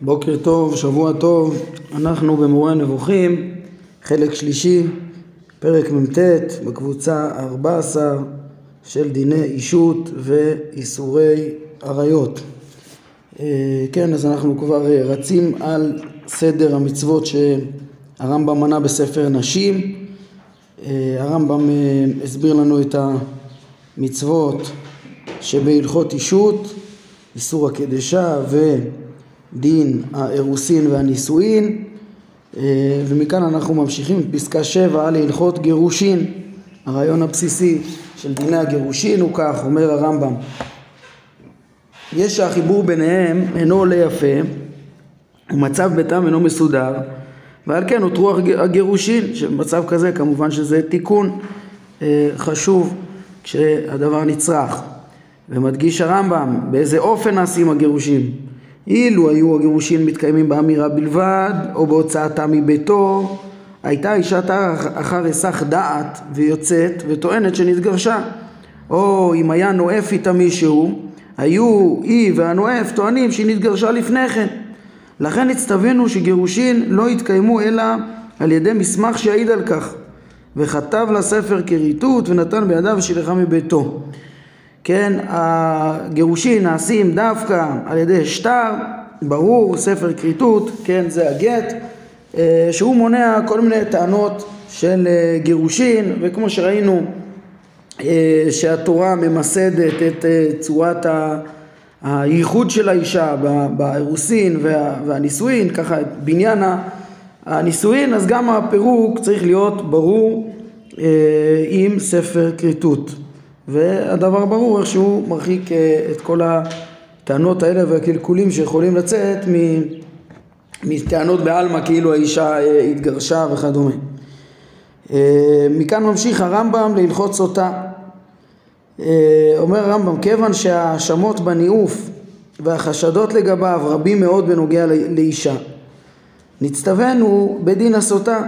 בוקר טוב, שבוע טוב, אנחנו במורה נבוכים, חלק שלישי, פרק מ"ט, בקבוצה 14 של דיני אישות ואיסורי עריות. אה, כן, אז אנחנו כבר אה, רצים על סדר המצוות שהרמב"ם מנה בספר נשים. אה, הרמב"ם הסביר לנו את המצוות שבהלכות אישות, איסור הקדשה ו... דין האירוסין והנישואין אה, ומכאן אנחנו ממשיכים. בפסקה 7 להלכות גירושין. הרעיון הבסיסי של דיני הגירושין הוא כך אומר הרמב"ם. יש שהחיבור ביניהם אינו עולה יפה ומצב ביתם אינו מסודר ועל כן הותרו הגירושין. שבמצב כזה כמובן שזה תיקון אה, חשוב כשהדבר נצרך. ומדגיש הרמב"ם באיזה אופן נעשים הגירושים אילו היו הגירושין מתקיימים באמירה בלבד, או בהוצאתה מביתו, הייתה אישה אחר היסח דעת ויוצאת וטוענת שנתגרשה. או אם היה נואף איתה מישהו, היו היא והנואף טוענים שהיא נתגרשה לפני כן. לכן הצטווינו שגירושין לא יתקיימו אלא על ידי מסמך שיעיד על כך. וכתב לה ספר כריתות ונתן בידיו ושילחה מביתו. כן, הגירושין נעשים דווקא על ידי שטר, ברור, ספר כריתות, כן, זה הגט, אה, שהוא מונע כל מיני טענות של אה, גירושין, וכמו שראינו אה, שהתורה ממסדת את צורת הייחוד של האישה באירוסין והנישואין, ככה בניין הנישואין, אז גם הפירוק צריך להיות ברור עם ספר כריתות. והדבר ברור איך שהוא מרחיק אה, את כל הטענות האלה והקלקולים שיכולים לצאת מטענות בעלמא כאילו האישה אה, התגרשה וכדומה. אה, מכאן ממשיך הרמב"ם להלכות סוטה. אומר הרמב"ם, כיוון שההאשמות בניאוף והחשדות לגביו רבים מאוד בנוגע לאישה, נצטווינו בדין הסוטה,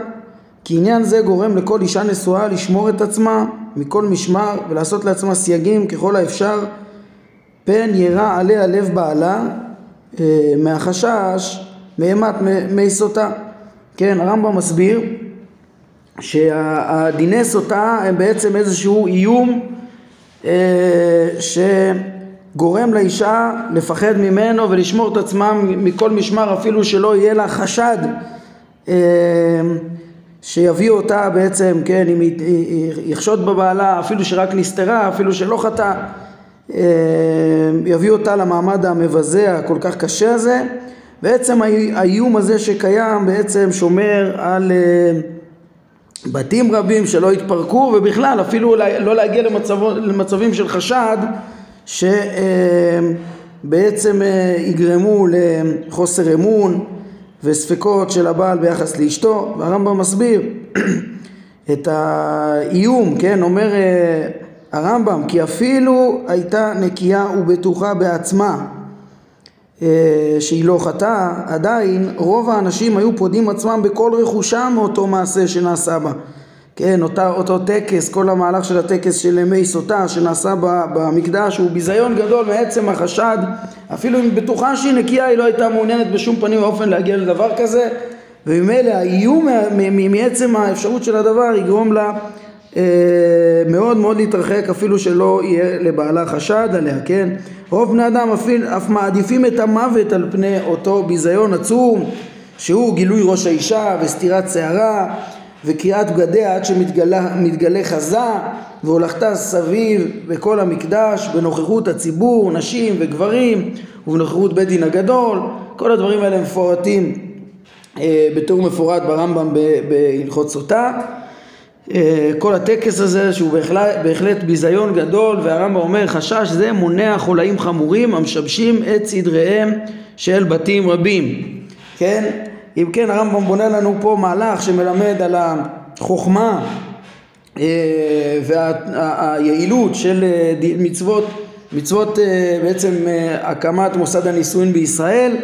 כי עניין זה גורם לכל אישה נשואה לשמור את עצמה מכל משמר ולעשות לעצמה סייגים ככל האפשר פן ירע עליה לב בעלה אה, מהחשש מאימת מי סוטה. כן, הרמב"ם מסביר שהדיני סוטה הם בעצם איזשהו איום אה, שגורם לאישה לפחד ממנו ולשמור את עצמה מכל משמר אפילו שלא יהיה לה חשד אה, שיביאו אותה בעצם, כן, אם יחשוד בבעלה, אפילו שרק נסתרה, אפילו שלא חטא, אה, יביאו אותה למעמד המבזה הכל כך קשה הזה. בעצם האיום הזה שקיים בעצם שומר על אה, בתים רבים שלא יתפרקו ובכלל אפילו לא להגיע למצב, למצבים של חשד שבעצם אה, יגרמו לחוסר אמון וספקות של הבעל ביחס לאשתו, והרמב"ם מסביר את האיום, כן, אומר אה, הרמב"ם, כי אפילו הייתה נקייה ובטוחה בעצמה אה, שהיא לא חטאה, עדיין רוב האנשים היו פודים עצמם בכל רכושם מאותו מעשה שנעשה בה. כן, אותה, אותו טקס, כל המהלך של הטקס של ימי סוטה שנעשה במקדש הוא ביזיון גדול מעצם החשד אפילו אם בטוחה שהיא נקייה היא לא הייתה מעוניינת בשום פנים ואופן להגיע לדבר כזה וממילא האיום מעצם האפשרות של הדבר יגרום לה אה, מאוד מאוד להתרחק אפילו שלא יהיה לבעלה חשד עליה, כן? רוב בני אדם אפילו, אף מעדיפים את המוות על פני אותו ביזיון עצום שהוא גילוי ראש האישה וסתירת שערה וקריעת בגדיה עד שמתגלה חזה והולכתה סביב בכל המקדש בנוכחות הציבור, נשים וגברים ובנוכחות בית דין הגדול. כל הדברים האלה מפורטים אה, בתיאור מפורט ברמב"ם בהלכות סוטה. אה, כל הטקס הזה שהוא בהחלט, בהחלט ביזיון גדול והרמב"ם אומר חשש זה מונע חולאים חמורים המשבשים את סדריהם של בתים רבים. כן אם כן הרמב"ם בונה לנו פה מהלך שמלמד על החוכמה אה, והיעילות של אה, מצוות, מצוות אה, בעצם הקמת מוסד הנישואין בישראל.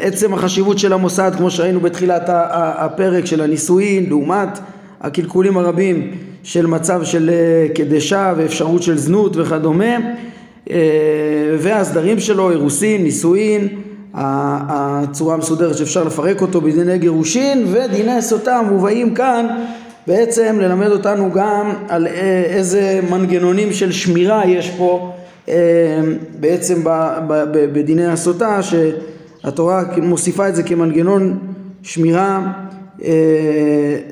עצם החשיבות של המוסד כמו שראינו בתחילת הפרק של הנישואין לעומת הקלקולים הרבים של מצב של קדשה ואפשרות של זנות וכדומה. והסדרים שלו אירוסין, נישואין הצורה המסודרת שאפשר לפרק אותו בדיני גירושין ודיני סוטה מובאים כאן בעצם ללמד אותנו גם על איזה מנגנונים של שמירה יש פה בעצם בדיני הסוטה שהתורה מוסיפה את זה כמנגנון שמירה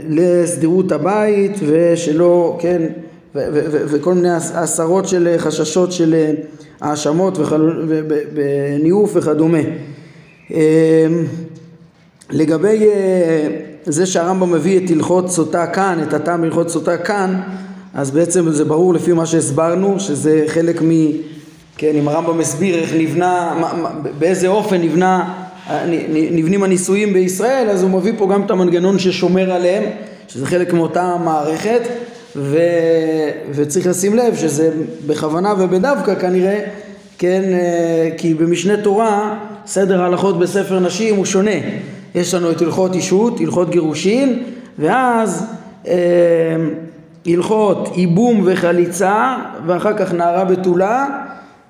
לסדירות הבית ושלא, כן, וכל מיני עשרות של חששות של האשמות וניאוף וכדומה. לגבי זה שהרמב"ם מביא את הלכות סוטה כאן, את הטעם הלכות סוטה כאן, אז בעצם זה ברור לפי מה שהסברנו, שזה חלק מ... כן, אם הרמב"ם הסביר איך נבנה, באיזה אופן נבנה, נבנים הנישואים בישראל, אז הוא מביא פה גם את המנגנון ששומר עליהם, שזה חלק מאותה מערכת, ו... וצריך לשים לב שזה בכוונה ובדווקא כנראה, כן, אה, כי במשנה תורה סדר ההלכות בספר נשים הוא שונה. יש לנו את הלכות אישות, הלכות גירושין, ואז אה, הלכות ייבום וחליצה, ואחר כך נערה בתולה,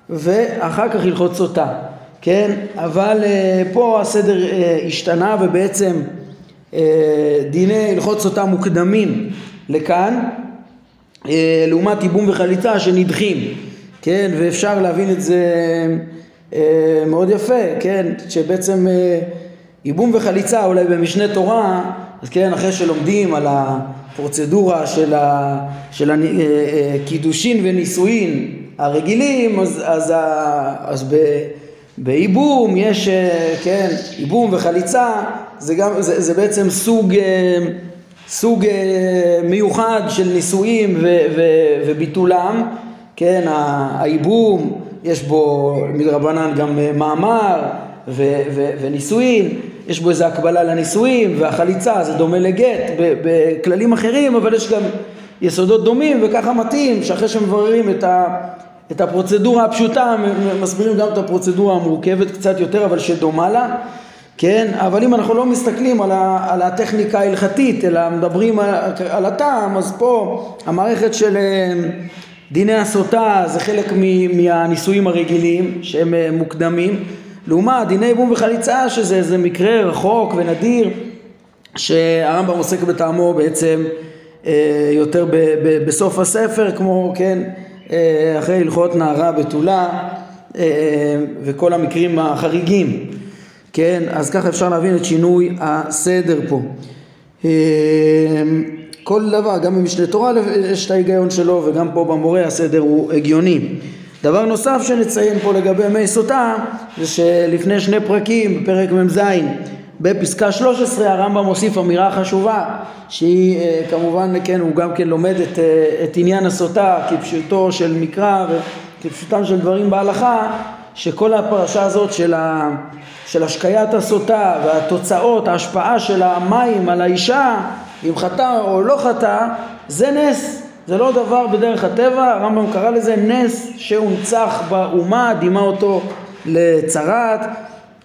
ואחר כך הלכות סוטה, כן? אבל אה, פה הסדר אה, השתנה ובעצם אה, דיני הלכות סוטה מוקדמים לכאן, לעומת ייבום וחליצה שנדחים, כן? ואפשר להבין את זה אה, מאוד יפה, כן? שבעצם אה, ייבום וחליצה אולי במשנה תורה, אז כן, אחרי שלומדים על הפרוצדורה של, ה, של הקידושין ונישואין הרגילים, אז, אז, אז ב, בייבום יש, כן, ייבום וחליצה, זה, גם, זה, זה בעצם סוג, סוג מיוחד של נישואים ו, ו, וביטולם, כן, הייבום, יש בו מלרבנן גם מאמר ו, ו, ונישואין, יש בו איזו הקבלה לנישואים, והחליצה זה דומה לגט בכללים אחרים, אבל יש גם יסודות דומים, וככה מתאים שאחרי שמבררים את, ה, את הפרוצדורה הפשוטה, מסבירים גם את הפרוצדורה המורכבת קצת יותר, אבל שדומה לה, כן? אבל אם אנחנו לא מסתכלים על, ה, על הטכניקה ההלכתית, אלא מדברים על, על הטעם, אז פה המערכת של אה, דיני הסוטה זה חלק מהנישואים הרגילים שהם אה, מוקדמים לעומת דיני בום וחליצה שזה איזה מקרה רחוק ונדיר שהרמב"ם עוסק בטעמו בעצם אה, יותר ב, ב, בסוף הספר כמו כן אחרי הלכות נערה בתולה וכל המקרים החריגים כן אז ככה אפשר להבין את שינוי הסדר פה. אה, כל דבר גם במשנה תורה יש את ההיגיון שלו וגם פה במורה הסדר הוא הגיוני. דבר נוסף שנציין פה לגבי מי סוטה זה שלפני שני פרקים בפרק מ"ז בפסקה 13 הרמב"ם מוסיף אמירה חשובה שהיא אה, כמובן כן הוא גם כן לומד את, אה, את עניין הסוטה כפשוטו של מקרא וכפשוטם של דברים בהלכה שכל הפרשה הזאת של, ה, של השקיית הסוטה והתוצאות ההשפעה של המים על האישה אם חטא או לא חטא זה נס. זה לא דבר בדרך הטבע, הרמב"ם קרא לזה נס שהונצח באומה, דימה אותו לצרת,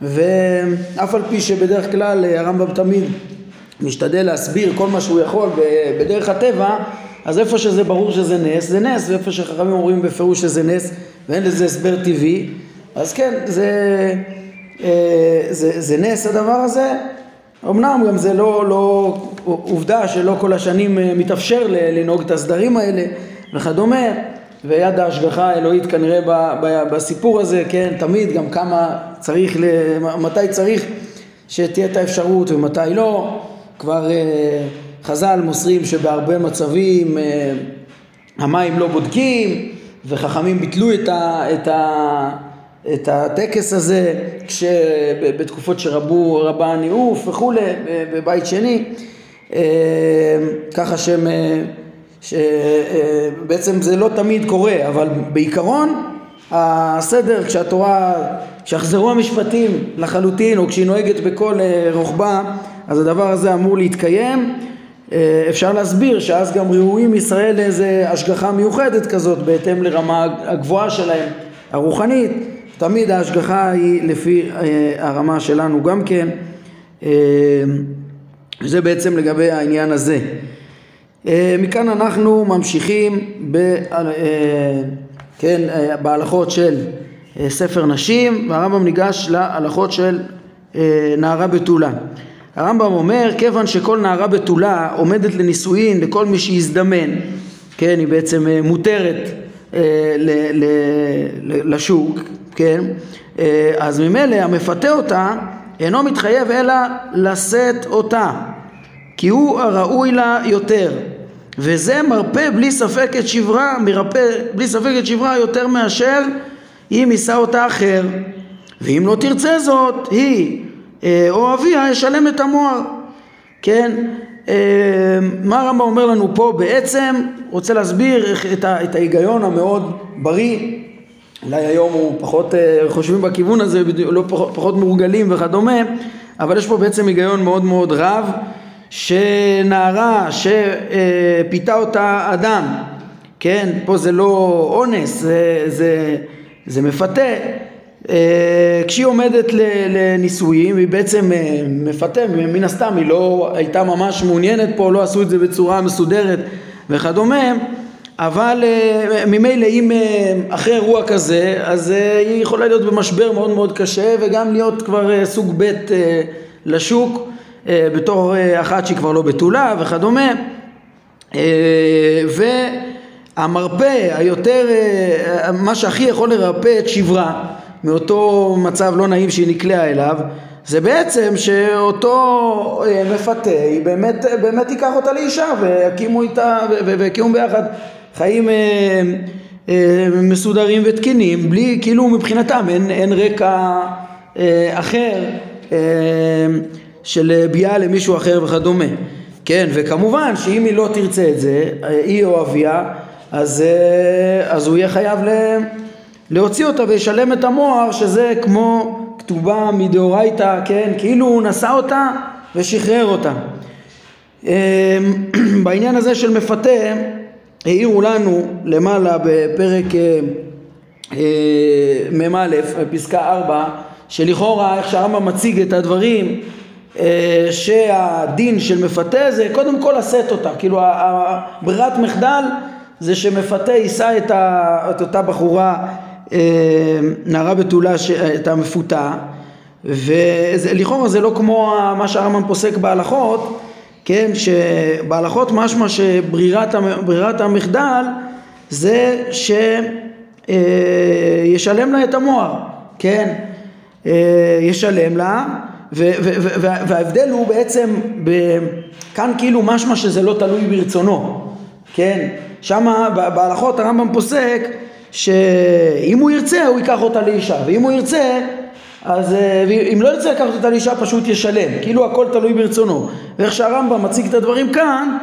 ואף על פי שבדרך כלל הרמב"ם תמיד משתדל להסביר כל מה שהוא יכול בדרך הטבע, אז איפה שזה ברור שזה נס, זה נס, ואיפה שחכמים אומרים בפירוש שזה נס ואין לזה הסבר טבעי, אז כן, זה, אה, זה, זה נס הדבר הזה, אמנם גם זה לא, לא עובדה שלא כל השנים אה, מתאפשר לנהוג את הסדרים האלה וכדומה ויד ההשגחה האלוהית כנראה בסיפור הזה, כן, תמיד גם כמה צריך, מתי צריך שתהיה את האפשרות ומתי לא, כבר אה, חז"ל מוסרים שבהרבה מצבים אה, המים לא בודקים וחכמים ביטלו את ה... את ה את הטקס הזה בתקופות שרבו רבה הניאוף וכולי בבית שני. אה, ככה שהם שבעצם אה, זה לא תמיד קורה אבל בעיקרון הסדר כשהתורה כשיחזרו המשפטים לחלוטין או כשהיא נוהגת בכל אה, רוחבה אז הדבר הזה אמור להתקיים. אפשר להסביר שאז גם ראויים ישראל לאיזה השגחה מיוחדת כזאת בהתאם לרמה הגבוהה שלהם הרוחנית תמיד ההשגחה היא לפי אה, הרמה שלנו גם כן, אה, זה בעצם לגבי העניין הזה. אה, מכאן אנחנו ממשיכים ב, כן, בהלכות של ספר נשים, והרמב"ם ניגש להלכות של נערה בתולה. הרמב"ם אומר, כיוון שכל נערה בתולה עומדת לנישואין לכל מי שיזדמן, כן, היא בעצם מותרת לשוק, כן, אז ממילא המפתה אותה אינו מתחייב אלא לשאת אותה, כי הוא הראוי לה יותר. וזה מרפא בלי ספק את שברה, מרפא בלי ספק את שברה יותר מאשר אם יישא אותה אחר. ואם לא תרצה זאת, היא אה, או אביה ישלם את המוהר. כן? אה, מה הרמב"ם אומר לנו פה בעצם? רוצה להסביר את ההיגיון המאוד בריא אולי היום הוא פחות אה, חושבים בכיוון הזה, לא פחות, פחות מורגלים וכדומה, אבל יש פה בעצם היגיון מאוד מאוד רב, שנערה שפיתה אותה אדם, כן, פה זה לא אונס, זה, זה, זה מפתה, אה, כשהיא עומדת לנישואים היא בעצם אה, מפתה, מן הסתם היא לא הייתה ממש מעוניינת פה, לא עשו את זה בצורה מסודרת וכדומה אבל אה, ממילא אם אה, אחרי אירוע כזה אז אה, היא יכולה להיות במשבר מאוד מאוד קשה וגם להיות כבר סוג ב' לשוק בתור אחת שהיא כבר לא בתולה וכדומה. והמרפא היותר, מה שהכי יכול לרפא את שברה מאותו מצב לא נעים שהיא נקלעה אליו זה בעצם שאותו מפתה, היא באמת, באמת ייקח אותה לאישה ויקימו איתה ויקימו ביחד חיים אה, אה, מסודרים ותקינים, בלי, כאילו מבחינתם אין, אין רקע אה, אחר אה, של ביאה למישהו אחר וכדומה. כן, וכמובן שאם היא לא תרצה את זה, אה, היא או אביה, אז, אה, אז הוא יהיה חייב ל, להוציא אותה וישלם את המוהר, שזה כמו כתובה מדאורייתא, כן, כאילו הוא נשא אותה ושחרר אותה. אה, בעניין הזה של מפתה העירו לנו למעלה בפרק אה, אה, מ"א, פסקה 4, שלכאורה איך שהרמב"ם מציג את הדברים אה, שהדין של מפתה זה קודם כל לשאת אותה, כאילו ברירת מחדל זה שמפתה יישא את, את אותה בחורה נערה בתולה שהייתה מפותה ולכאורה זה לא כמו מה שהרמב"ם פוסק בהלכות כן, שבהלכות משמע שברירת המחדל זה שישלם לה את המוהר, כן, אה, ישלם לה וההבדל הוא בעצם, כאן כאילו משמע שזה לא תלוי ברצונו, כן, שם בהלכות הרמב"ם פוסק שאם הוא ירצה הוא ייקח אותה לאישה ואם הוא ירצה אז אה, אם לא ירצה לקחת אותה לאישה פשוט ישלם, כאילו הכל תלוי ברצונו. ואיך שהרמב"ם מציג את הדברים כאן,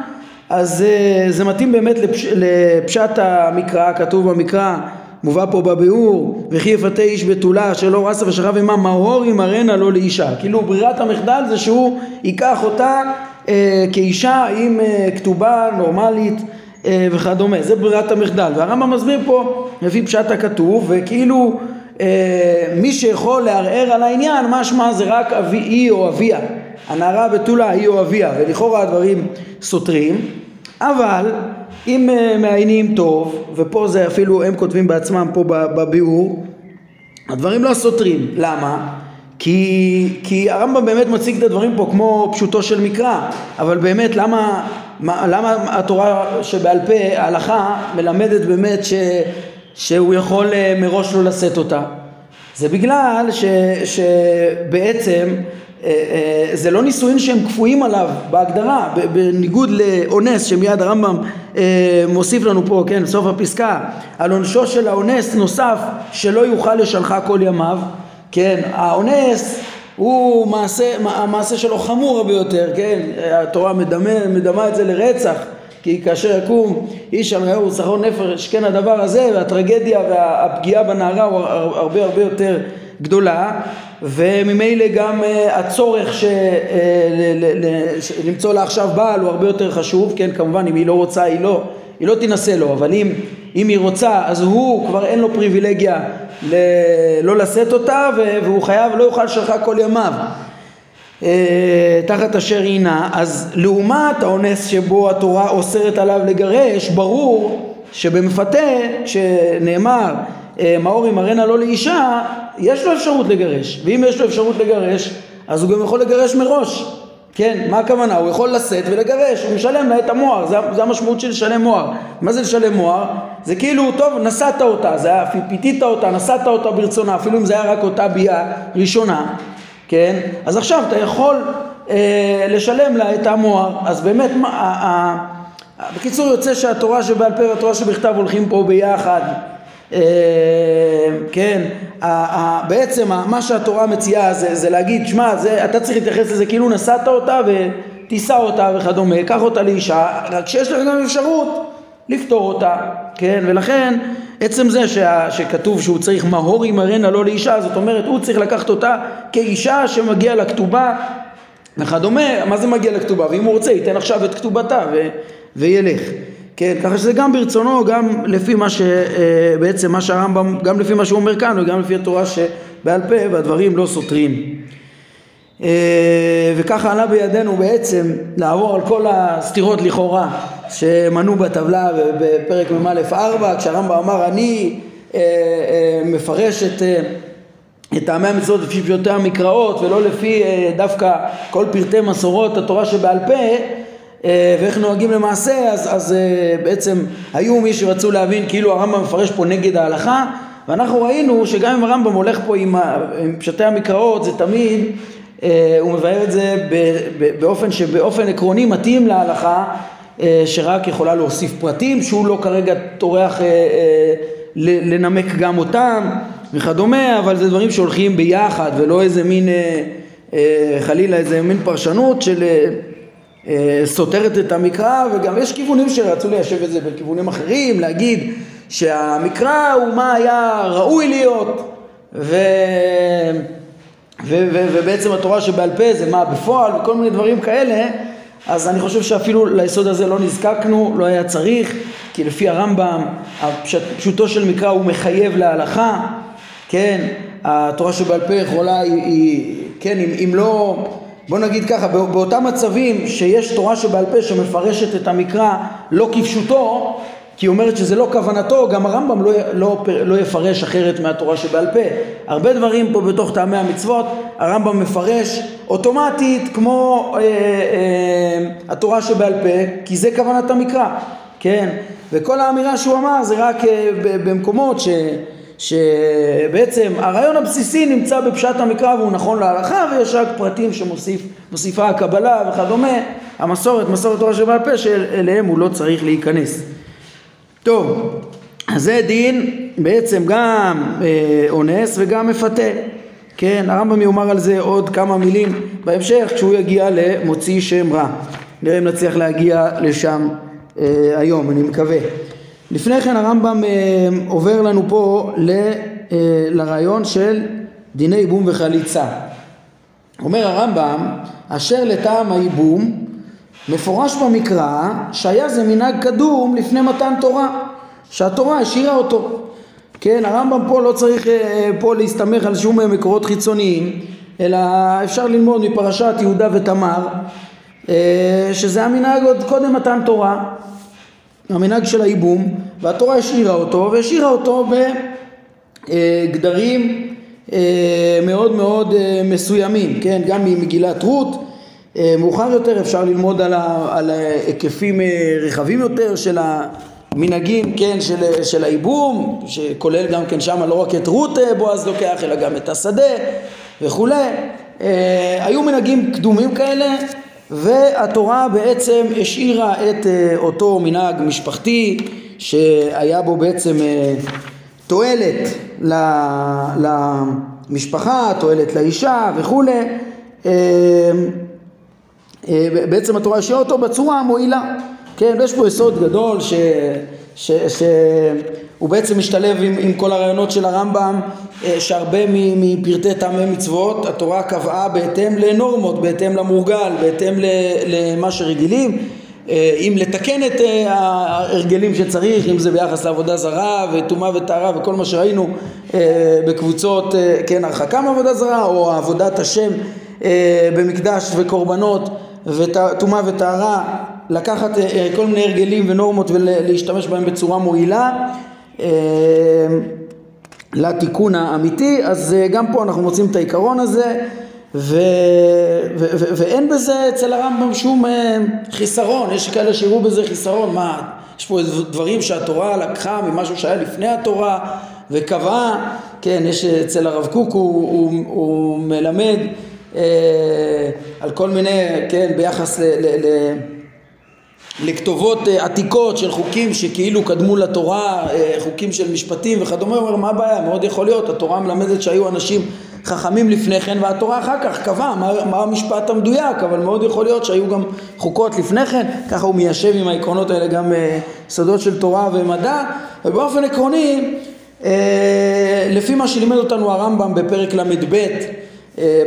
אז אה, זה מתאים באמת לפש, לפשט המקרא, כתוב במקרא, מובא פה בביאור, וכי יפתה איש בתולה שלא רסה ושכב עמה מאור ימרנה לו לאישה. כאילו ברירת המחדל זה שהוא ייקח אותה אה, כאישה עם אה, כתובה נורמלית אה, וכדומה. זה ברירת המחדל. והרמב"ם מסביר פה לפי פשט הכתוב, וכאילו מי שיכול לערער על העניין משמע זה רק אבי, היא או אביה. הנערה בתולה היא או אביה ולכאורה הדברים סותרים. אבל אם אה, מעיינים טוב ופה זה אפילו הם כותבים בעצמם פה בביאור הדברים לא סותרים. למה? כי, כי הרמב"ם באמת מציג את הדברים פה כמו פשוטו של מקרא. אבל באמת למה, מה, למה התורה שבעל פה ההלכה מלמדת באמת ש, שהוא יכול אה, מראש לא לשאת אותה. זה בגלל ש, שבעצם אה, אה, זה לא נישואין שהם כפויים עליו בהגדרה. בניגוד לאונס שמיד הרמב"ם מוסיף לנו פה כן סוף הפסקה על עונשו של האונס נוסף שלא יוכל לשלחה כל ימיו כן האונס הוא מעשה, המעשה שלו חמור הרבה יותר כן התורה מדמה, מדמה את זה לרצח כי כאשר יקום איש על רעהו שכר נפש כן הדבר הזה והטרגדיה והפגיעה בנערה הוא הרבה הרבה יותר גדולה וממילא גם uh, הצורך ש, ל, ל, למצוא לה עכשיו בעל הוא הרבה יותר חשוב כן כמובן אם היא לא רוצה היא לא היא לא תינשא לו אבל אם, אם היא רוצה אז הוא כבר אין לו פריבילגיה ל, לא לשאת אותה והוא חייב לא יוכל לשלחה כל ימיו. אה, תחת אשר הינה, אז לעומת האונס שבו התורה אוסרת עליו לגרש, ברור שבמפתה, שנאמר מאור ימרנה לא לאישה, יש לו אפשרות לגרש, ואם יש לו אפשרות לגרש, אז הוא גם יכול לגרש מראש. כן, מה הכוונה? הוא יכול לשאת ולגרש, הוא משלם לה את המוהר, זה, זה המשמעות של לשלם מוהר. מה זה לשלם מוהר? זה כאילו, טוב, נשאת אותה, זה היה, פיתית אותה, נשאת אותה ברצונה, אפילו אם זה היה רק אותה ביאה ראשונה, כן? אז עכשיו אתה יכול אה, לשלם לה את המוהר, אז באמת, מה, אה, אה, בקיצור יוצא שהתורה שבעל פה והתורה שבכתב הולכים פה ביחד. אה, כן, בעצם מה שהתורה מציעה זה, זה להגיד, שמע, אתה צריך להתייחס לזה כאילו נשאת אותה ותישא אותה וכדומה, קח אותה לאישה, רק שיש לך גם אפשרות לפתור אותה, כן, ולכן עצם זה שה, שכתוב שהוא צריך מהור ימרנה לא לאישה, זאת אומרת הוא צריך לקחת אותה כאישה שמגיע לכתובה וכדומה, מה זה מגיע לכתובה? ואם הוא רוצה ייתן עכשיו את כתובתה ו, וילך. כן, ככה שזה גם ברצונו, גם לפי מה שבעצם אה, מה שהרמב"ם, גם לפי מה שהוא אומר כאן וגם לפי התורה שבעל פה והדברים לא סותרים. אה, וככה עלה בידינו בעצם לעבור על כל הסתירות לכאורה שמנו בטבלה בפרק מ"א 4 כשהרמב"ם אמר אני אה, מפרש את טעמי המצוות לפי פשוטי המקראות ולא לפי דווקא כל פרטי מסורות התורה שבעל פה אה, ואיך נוהגים למעשה, אז, אז אה, בעצם היו מי שרצו להבין כאילו הרמב"ם מפרש פה נגד ההלכה, ואנחנו ראינו שגם אם הרמב"ם הולך פה עם, עם פשטי המקראות, זה תמיד, אה, הוא מבאר את זה באופן שבאופן עקרוני מתאים להלכה, שרק יכולה להוסיף פרטים, שהוא לא כרגע טורח לנמק גם אותם וכדומה, אבל זה דברים שהולכים ביחד ולא איזה מין, חלילה איזה מין פרשנות של אה, סותרת את המקרא וגם יש כיוונים שרצו ליישב את זה בכיוונים אחרים, להגיד שהמקרא הוא מה היה ראוי להיות ו... ובעצם התורה שבעל פה זה מה בפועל וכל מיני דברים כאלה אז אני חושב שאפילו ליסוד הזה לא נזקקנו, לא היה צריך כי לפי הרמב"ם פשוטו של מקרא הוא מחייב להלכה כן, התורה שבעל פה יכולה היא, היא כן, אם, אם לא בוא נגיד ככה, באותם מצבים שיש תורה שבעל פה שמפרשת את המקרא לא כפשוטו, כי היא אומרת שזה לא כוונתו, גם הרמב"ם לא, לא, לא יפרש אחרת מהתורה שבעל פה. הרבה דברים פה בתוך טעמי המצוות, הרמב"ם מפרש אוטומטית כמו אה, אה, התורה שבעל פה, כי זה כוונת המקרא, כן? וכל האמירה שהוא אמר זה רק אה, במקומות ש... שבעצם הרעיון הבסיסי נמצא בפשט המקרא והוא נכון להלכה ויש רק פרטים שמוסיפה הקבלה וכדומה, המסורת, מסורת תורה שבעל פה שאליהם הוא לא צריך להיכנס. טוב, אז זה דין בעצם גם אה, אונס וגם מפתה. כן, הרמב"ם יאמר על זה עוד כמה מילים בהמשך כשהוא יגיע למוציא שם רע. נראה אם נצליח להגיע לשם אה, היום, אני מקווה. לפני כן הרמב"ם אה, עובר לנו פה ל, אה, לרעיון של דיני ייבום וחליצה. אומר הרמב"ם, אשר לטעם הייבום מפורש במקרא שהיה זה מנהג קדום לפני מתן תורה, שהתורה השאירה אותו. כן, הרמב"ם פה לא צריך אה, פה להסתמך על שום מקורות חיצוניים, אלא אפשר ללמוד מפרשת יהודה ותמר, שזה המנהג עוד קודם מתן תורה. המנהג של הייבום, והתורה השאירה אותו, והשאירה אותו בגדרים אה, מאוד מאוד אה, מסוימים, כן, גם ממגילת רות, אה, מאוחר יותר אפשר ללמוד על, ה, על היקפים רחבים יותר של המנהגים, כן, של, של הייבום, שכולל גם כן שם לא רק את רות בועז לוקח, אלא גם את השדה וכולי. היו מנהגים קדומים כאלה והתורה בעצם השאירה את אה, אותו מנהג משפחתי שהיה בו בעצם אה, תועלת למשפחה, תועלת לאישה וכולי אה, בעצם התורה השאירה אותו בצורה המועילה. כן, יש פה יסוד גדול ש... ש... ש... הוא בעצם משתלב עם, עם כל הרעיונות של הרמב"ם אה, שהרבה מפרטי טעמי מצוות התורה קבעה בהתאם לנורמות, בהתאם למורגל, בהתאם למה שרגילים אה, אם לתקן את אה, ההרגלים שצריך, אם זה ביחס לעבודה זרה וטומאה וטהרה וכל מה שראינו בקבוצות, כן, הרחקה מעבודה זרה או עבודת השם במקדש וקורבנות וטומאה וטהרה, לקחת כל מיני הרגלים ונורמות ולהשתמש בהם בצורה מועילה אמ, לתיקון האמיתי, אז אה, גם פה אנחנו מוצאים את העיקרון הזה ו, ו, ו, ואין בזה אצל הרמב"ם שום אה, חיסרון, יש כאלה שיראו בזה חיסרון, מה, יש פה דברים שהתורה לקחה ממשהו שהיה לפני התורה וקבעה, כן, יש אצל הרב קוק, הוא, הוא, הוא מלמד אה, על כל מיני, כן, ביחס ל... ל, ל לכתובות אה, עתיקות של חוקים שכאילו קדמו לתורה, אה, חוקים של משפטים וכדומה, הוא אומר מה הבעיה, מאוד יכול להיות, התורה מלמדת שהיו אנשים חכמים לפני כן והתורה אחר כך קבעה מה, מה המשפט המדויק, אבל מאוד יכול להיות שהיו גם חוקות לפני כן, ככה הוא מיישב עם העקרונות האלה גם אה, יסודות של תורה ומדע, ובאופן עקרוני, לפי מה שלימד אותנו הרמב"ם בפרק ל"ב אה,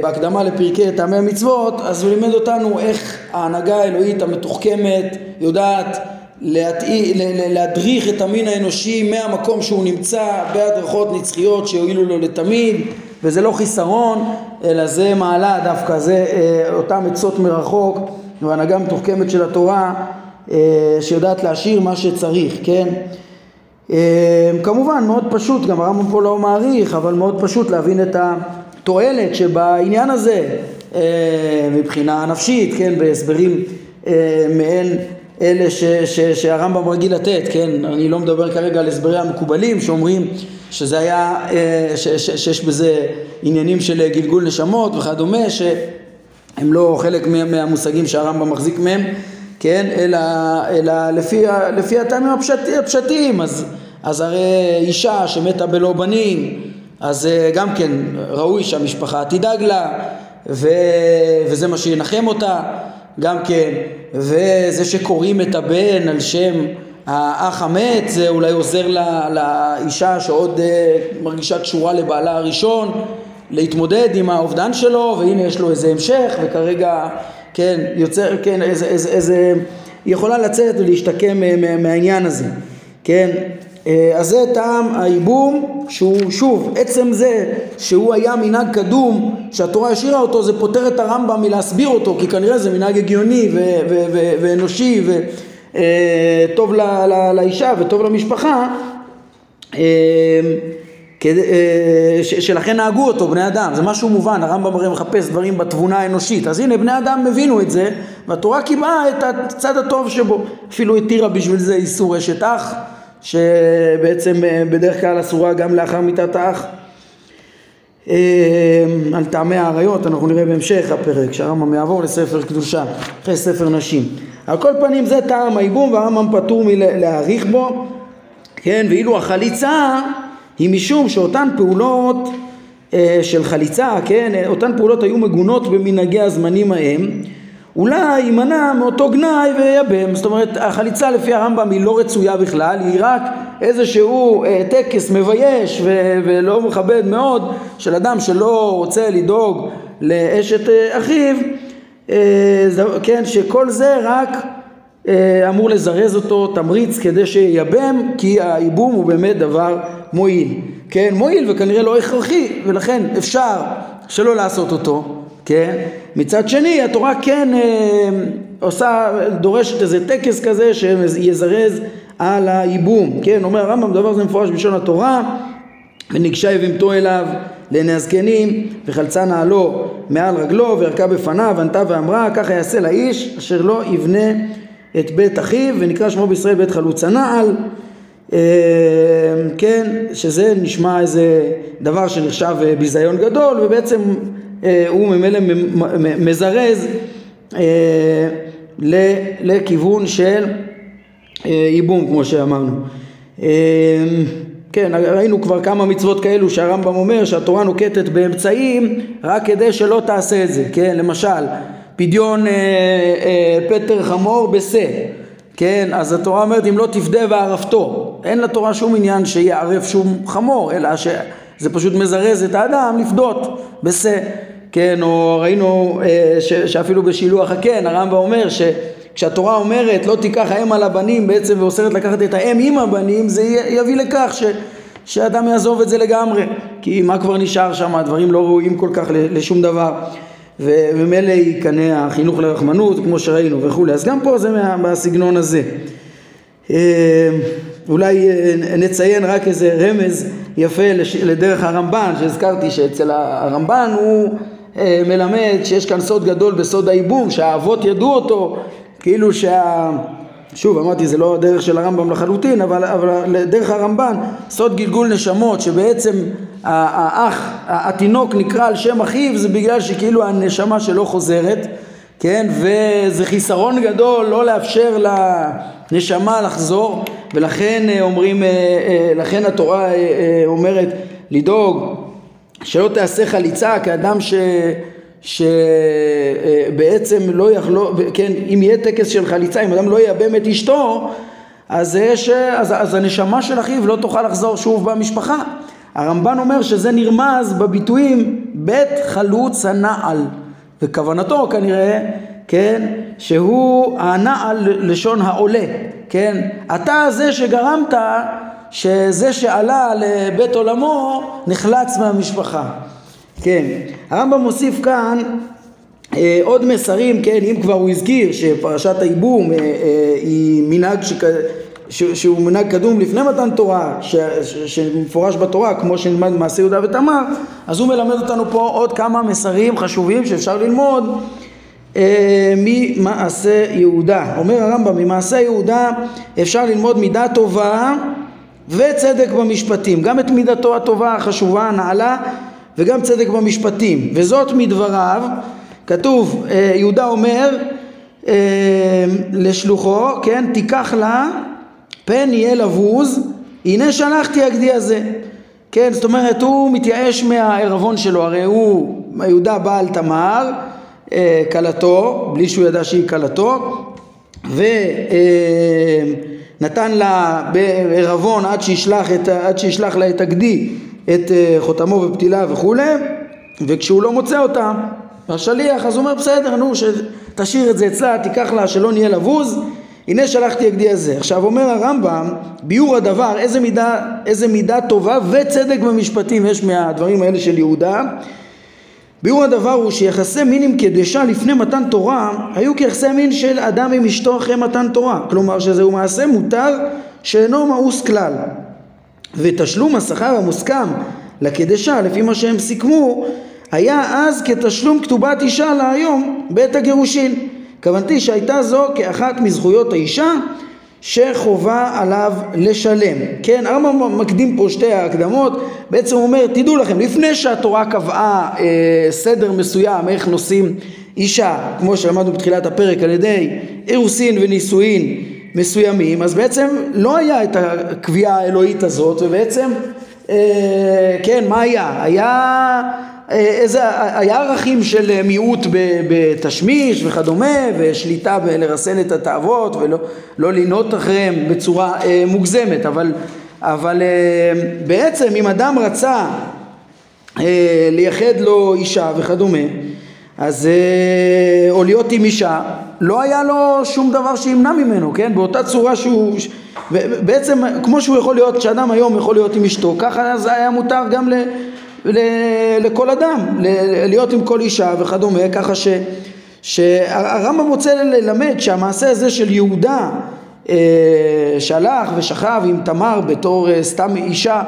בהקדמה לפרקי טעמי המצוות, אז הוא לימד אותנו איך ההנהגה האלוהית המתוחכמת יודעת להטעי, להדריך את המין האנושי מהמקום שהוא נמצא בהדרכות נצחיות שיועילו לו לתמיד וזה לא חיסרון אלא זה מעלה דווקא, זה אה, אותם עצות מרחוק והנהגה מתוחכמת של התורה אה, שיודעת להשאיר מה שצריך, כן? כמובן מאוד פשוט, גם הרמב"ם פה לא מעריך, אבל מאוד פשוט להבין את ה... התועלת שבעניין הזה אה, מבחינה נפשית, כן, בהסברים אה, מעין אלה ש, ש, שהרמב"ם רגיל לתת, כן, אני לא מדבר כרגע על הסברי המקובלים שאומרים שזה היה, אה, ש, ש, שיש בזה עניינים של גלגול נשמות וכדומה, שהם לא חלק מהמושגים שהרמב"ם מחזיק מהם, כן, אלא, אלא לפי, לפי הטעמים הפשט, הפשטיים, אז, אז הרי אישה שמתה בלא בנים אז אה, גם כן ראוי שהמשפחה תדאג לה ו... וזה מה שינחם אותה גם כן. וזה שקוראים את הבן על שם האח המת זה אולי עוזר לה, לאישה שעוד uh, מרגישה קשורה לבעלה הראשון להתמודד עם האובדן שלו והנה יש לו איזה המשך וכרגע כן יוצר כן איזה, איזה, איזה היא יכולה לצאת ולהשתקם מהעניין הזה כן? אה, אז זה טעם הייבום שהוא שוב עצם זה שהוא היה מנהג קדום שהתורה השאירה אותו זה פותר את הרמב"ם מלהסביר אותו כי כנראה זה מנהג הגיוני ואנושי וטוב אה, ל- ל- לאישה וטוב למשפחה אה, שלכן נהגו אותו בני אדם, זה משהו מובן, הרמב"ם הרי מחפש דברים בתבונה האנושית, אז הנה בני אדם הבינו את זה והתורה קיבעה את הצד הטוב שבו, אפילו התירה בשביל זה איסור אשת אח שבעצם אה, בדרך כלל אסורה גם לאחר מיתת האח. אה, על טעמי האריות אנחנו נראה בהמשך הפרק שהרמב"ם יעבור לספר קדושה אחרי ספר נשים. על כל פנים זה טעם הייבום והרמב"ם פטור מלהאריך בו כן ואילו החליצה היא משום שאותן פעולות אה, של חליצה כן אותן פעולות היו מגונות במנהגי הזמנים ההם אולי יימנע מאותו גנאי וייבם. זאת אומרת, החליצה לפי הרמב"ם היא לא רצויה בכלל, היא רק איזשהו אה, טקס מבייש ו- ולא מכבד מאוד של אדם שלא רוצה לדאוג לאשת אה, אחיו, אה, כן, שכל זה רק אה, אמור לזרז אותו תמריץ כדי שייבם, כי הייבום הוא באמת דבר מועיל. כן, מועיל וכנראה לא הכרחי, ולכן אפשר שלא לעשות אותו. כן? מצד שני התורה כן אה, עושה, דורשת איזה טקס כזה שיזרז על הייבום, כן? אומר הרמב"ם דבר זה מפורש בלשון התורה וניגשה יבימתו אליו לעיני הזקנים וחלצה נעלו מעל רגלו וערכה בפניו ענתה ואמרה ככה יעשה לאיש אשר לא יבנה את בית אחיו ונקרא שמו בישראל בית חלוץ הנעל אה, כן, שזה נשמע איזה דבר שנחשב אה, ביזיון גדול ובעצם הוא ממילא מזרז אה, לכיוון של אה, ייבום כמו שאמרנו. כן, ראינו כבר כמה מצוות כאלו שהרמב"ם אומר שהתורה נוקטת באמצעים רק כדי שלא תעשה את זה, כן, למשל פדיון אה, אה, פטר חמור בשה, כן, אז התורה אומרת אם לא תפדה וערפתו, אין לתורה שום עניין שיערף שום חמור, אלא שזה פשוט מזרז את האדם לפדות בשה, כן, או ראינו אה, ש, שאפילו בשילוח הקן, הרמב"ם אומר שכשהתורה אומרת לא תיקח האם על הבנים בעצם ואוסרת לקחת את האם עם הבנים, זה יביא לכך ש, שאדם יעזוב את זה לגמרי, כי מה כבר נשאר שם, הדברים לא ראויים כל כך לשום דבר. וממילא ייכנע החינוך לרחמנות כמו שראינו וכולי. אז גם פה זה מה, בסגנון הזה. אה, אולי אה, נציין רק איזה רמז יפה לדרך הרמב"ן, שהזכרתי שאצל הרמב"ן הוא מלמד שיש כאן סוד גדול בסוד הייבום, שהאבות ידעו אותו, כאילו שה... שוב אמרתי זה לא הדרך של הרמב"ם לחלוטין אבל, אבל דרך הרמב"ן סוד גלגול נשמות שבעצם האח התינוק נקרא על שם אחיו זה בגלל שכאילו הנשמה שלו חוזרת כן? וזה חיסרון גדול לא לאפשר לנשמה לחזור ולכן אה, אומרים אה, אה, לכן התורה אומרת לדאוג שלא תעשה חליצה כאדם ש... שבעצם לא יכלו, כן, אם יהיה טקס של חליצה, אם אדם לא ייבם את אשתו, אז, יש, אז, אז הנשמה של אחיו לא תוכל לחזור שוב במשפחה. הרמב"ן אומר שזה נרמז בביטויים בית חלוץ הנעל, וכוונתו כנראה, כן, שהוא הנעל לשון העולה, כן, אתה זה שגרמת שזה שעלה לבית עולמו נחלץ מהמשפחה. כן, הרמב"ם מוסיף כאן אה, עוד מסרים, כן, אם כבר הוא הזכיר שפרשת הייבום אה, אה, היא מנהג שכ... ש... שהוא מנהג קדום לפני מתן תורה, ש... ש... שמפורש בתורה, כמו שנלמד במעשה יהודה ותמר, אז הוא מלמד אותנו פה עוד כמה מסרים חשובים שאפשר ללמוד אה, ממעשה יהודה. אומר הרמב"ם, ממעשה יהודה אפשר ללמוד מידה טובה וצדק במשפטים, גם את מידתו הטובה החשובה הנעלה וגם צדק במשפטים, וזאת מדבריו, כתוב, אה, יהודה אומר אה, לשלוחו, כן, תיקח לה פן יהיה לבוז, הנה שלחתי הגדי הזה. כן, זאת אומרת, הוא מתייאש מהערבון שלו, הרי הוא, יהודה בעל תמר, אה, כלתו, בלי שהוא ידע שהיא כלתו, ונתן לה בערבון עד שישלח, את, עד שישלח לה את הגדי את אה, חותמו ופתילה וכולי, וכשהוא לא מוצא אותה, השליח, אז הוא אומר בסדר, נו, שתשאיר את זה אצלה, תיקח לה, שלא נהיה לבוז, הנה שלחתי הגדי הזה. עכשיו אומר הרמב"ם, ביור הדבר, איזה מידה, איזה מידה טובה וצדק במשפטים יש מהדברים האלה של יהודה. ביור הדבר הוא שיחסי מין עם קדשה לפני מתן תורה היו כיחסי מין של אדם עם אשתו אחרי מתן תורה. כלומר שזהו מעשה מותר שאינו מאוס כלל. ותשלום השכר המוסכם לקדשה לפי מה שהם סיכמו היה אז כתשלום כתובת אישה להיום בעת הגירושין. כוונתי שהייתה זו כאחת מזכויות האישה שחובה עליו לשלם. כן, הרמב"ם מקדים פה שתי ההקדמות, בעצם הוא אומר, תדעו לכם, לפני שהתורה קבעה אה, סדר מסוים איך נושאים אישה, כמו שלמדנו בתחילת הפרק על ידי אירוסין ונישואין מסוימים, אז בעצם לא היה את הקביעה האלוהית הזאת, ובעצם, אה, כן, מה היה? היה איזה, היה ערכים של מיעוט בתשמיש וכדומה, ושליטה בלרסן את התאוות ולא לא לנהות אחריהם בצורה אה, מוגזמת, אבל, אבל אה, בעצם אם אדם רצה אה, לייחד לו אישה וכדומה, אז אה, או להיות עם אישה, לא היה לו שום דבר שימנע ממנו, כן? באותה צורה שהוא, בעצם כמו שהוא יכול להיות, שאדם היום יכול להיות עם אשתו, ככה זה היה מותר גם ל, לכל אדם, להיות עם כל אישה וכדומה, ככה ש, שהרמב"ם רוצה ללמד שהמעשה הזה של יהודה אה, שהלך ושכב עם תמר בתור אה, סתם אישה